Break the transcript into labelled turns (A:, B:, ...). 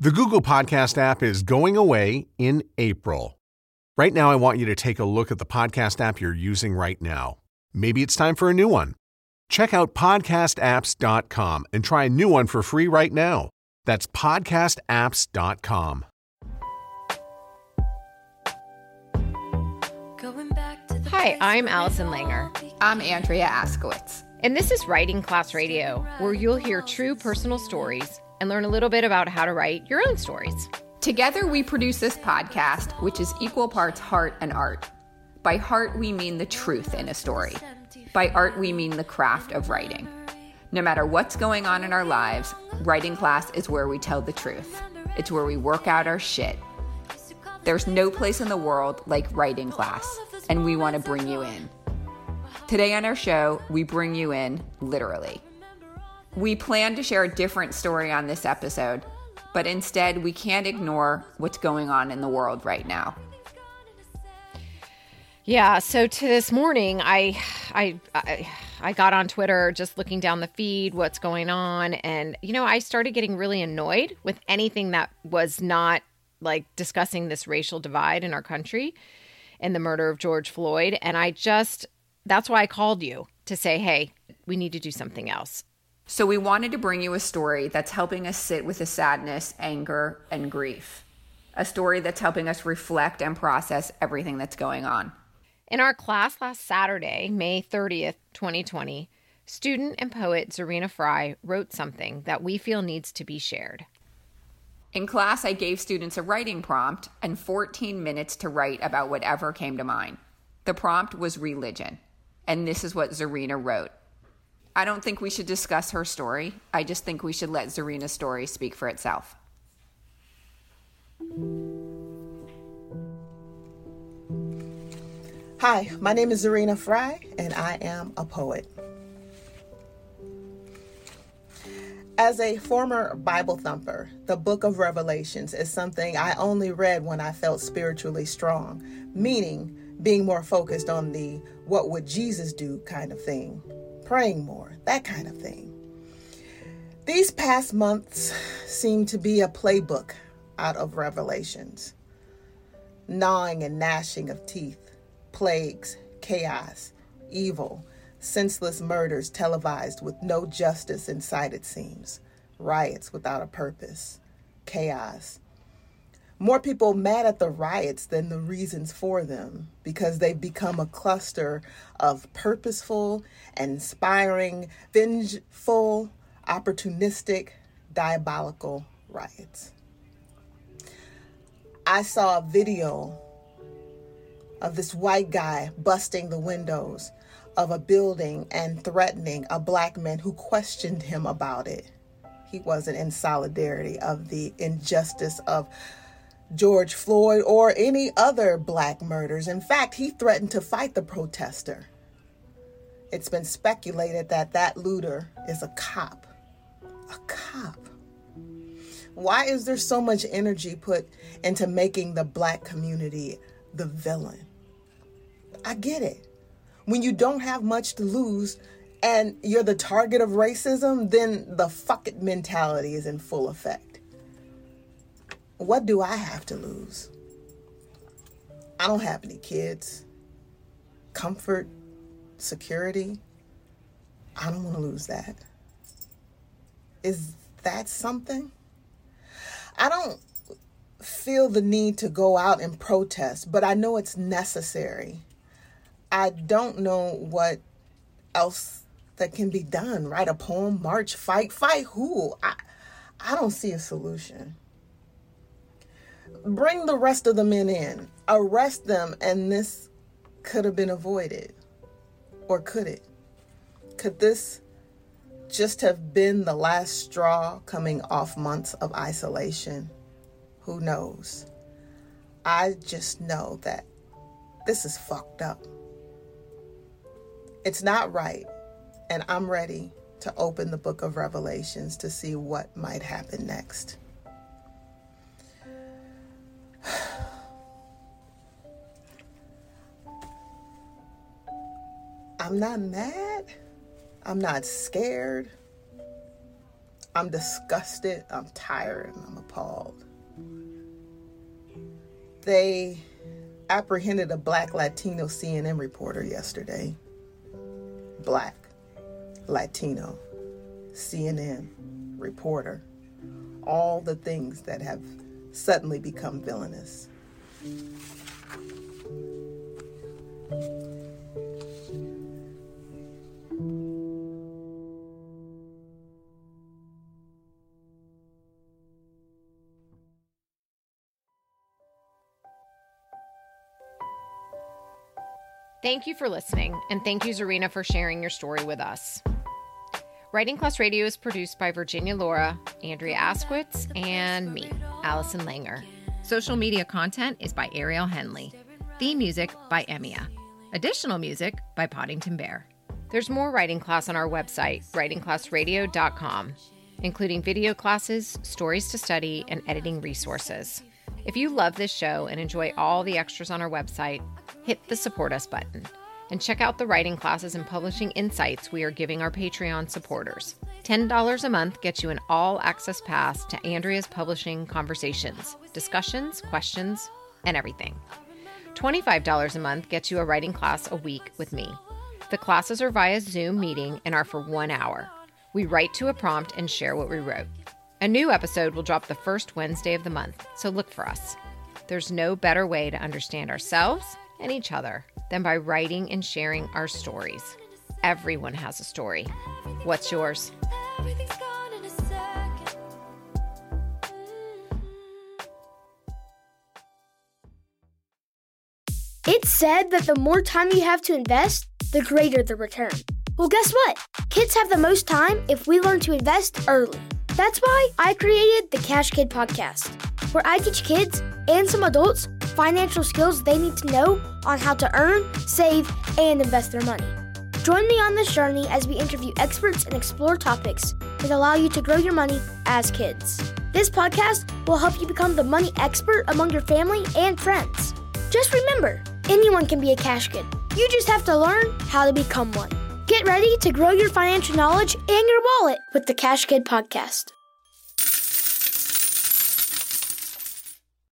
A: The Google Podcast app is going away in April. Right now, I want you to take a look at the podcast app you're using right now. Maybe it's time for a new one. Check out podcastapps.com and try a new one for free right now. That's podcastapps.com.
B: Hi, I'm Allison Langer.
C: I'm Andrea Askowitz.
B: And this is Writing Class Radio, where you'll hear true personal stories and learn a little bit about how to write your own stories.
C: Together, we produce this podcast, which is equal parts heart and art. By heart, we mean the truth in a story. By art, we mean the craft of writing. No matter what's going on in our lives, writing class is where we tell the truth. It's where we work out our shit. There's no place in the world like writing class, and we want to bring you in. Today on our show, we bring you in literally. We plan to share a different story on this episode, but instead, we can't ignore what's going on in the world right now.
B: Yeah, so to this morning, I, I, I, I got on Twitter just looking down the feed, what's going on, and you know, I started getting really annoyed with anything that was not like discussing this racial divide in our country and the murder of George Floyd, and I just that's why I called you to say, "Hey, we need to do something else."
C: So, we wanted to bring you a story that's helping us sit with the sadness, anger, and grief. A story that's helping us reflect and process everything that's going on.
B: In our class last Saturday, May 30th, 2020, student and poet Zorina Frey wrote something that we feel needs to be shared.
C: In class, I gave students a writing prompt and 14 minutes to write about whatever came to mind. The prompt was religion, and this is what Zorina wrote. I don't think we should discuss her story. I just think we should let Zorina's story speak for itself.
D: Hi, my name is Zorina Frey, and I am a poet. As a former Bible thumper, the book of Revelations is something I only read when I felt spiritually strong, meaning being more focused on the what would Jesus do kind of thing praying more, that kind of thing. These past months seem to be a playbook out of Revelations gnawing and gnashing of teeth, plagues, chaos, evil, senseless murders televised with no justice in sight, it seems, riots without a purpose, chaos, more people mad at the riots than the reasons for them because they've become a cluster of purposeful, inspiring, vengeful, opportunistic, diabolical riots. I saw a video of this white guy busting the windows of a building and threatening a black man who questioned him about it. He wasn't in solidarity of the injustice of George Floyd or any other black murders. In fact, he threatened to fight the protester. It's been speculated that that looter is a cop. A cop. Why is there so much energy put into making the black community the villain? I get it. When you don't have much to lose and you're the target of racism, then the fuck it mentality is in full effect what do I have to lose? I don't have any kids. Comfort, security. I don't want to lose that. Is that something? I don't feel the need to go out and protest, but I know it's necessary. I don't know what else that can be done. Write a poem, march, fight, fight who? I I don't see a solution bring the rest of the men in, arrest them, and this could have been avoided. Or could it? Could this just have been the last straw coming off months of isolation? Who knows? I just know that this is fucked up. It's not right, and I'm ready to open the book of Revelations to see what might happen next. I'm not mad. I'm not scared. I'm disgusted, I'm tired, and I'm appalled. They apprehended a black Latino CNN reporter yesterday. Black Latino CNN reporter. All the things that have suddenly become villainous.
B: Thank you for listening, and thank you, Zorina, for sharing your story with us. Writing Class Radio is produced by Virginia Lora, Andrea Askowitz, and me, Allison Langer. Social media content is by Ariel Henley. Theme music by Emia. Additional music by Poddington Bear. There's more writing class on our website, writingclassradio.com, including video classes, stories to study, and editing resources. If you love this show and enjoy all the extras on our website, hit the support us button and check out the writing classes and publishing insights we are giving our Patreon supporters. $10 a month gets you an all access pass to Andrea's publishing conversations, discussions, questions, and everything. $25 a month gets you a writing class a week with me. The classes are via Zoom meeting and are for one hour. We write to a prompt and share what we wrote. A new episode will drop the first Wednesday of the month, so look for us. There's no better way to understand ourselves and each other than by writing and sharing our stories. Everyone has a story. What's yours? Mm-hmm.
E: It's said that the more time you have to invest, the greater the return. Well, guess what? Kids have the most time if we learn to invest early. That's why I created the Cash Kid podcast, where I teach kids and some adults financial skills they need to know on how to earn, save, and invest their money. Join me on this journey as we interview experts and explore topics that allow you to grow your money as kids. This podcast will help you become the money expert among your family and friends. Just remember, anyone can be a cash kid. You just have to learn how to become one. Get ready to grow your financial knowledge and your wallet with the Cash Kid podcast.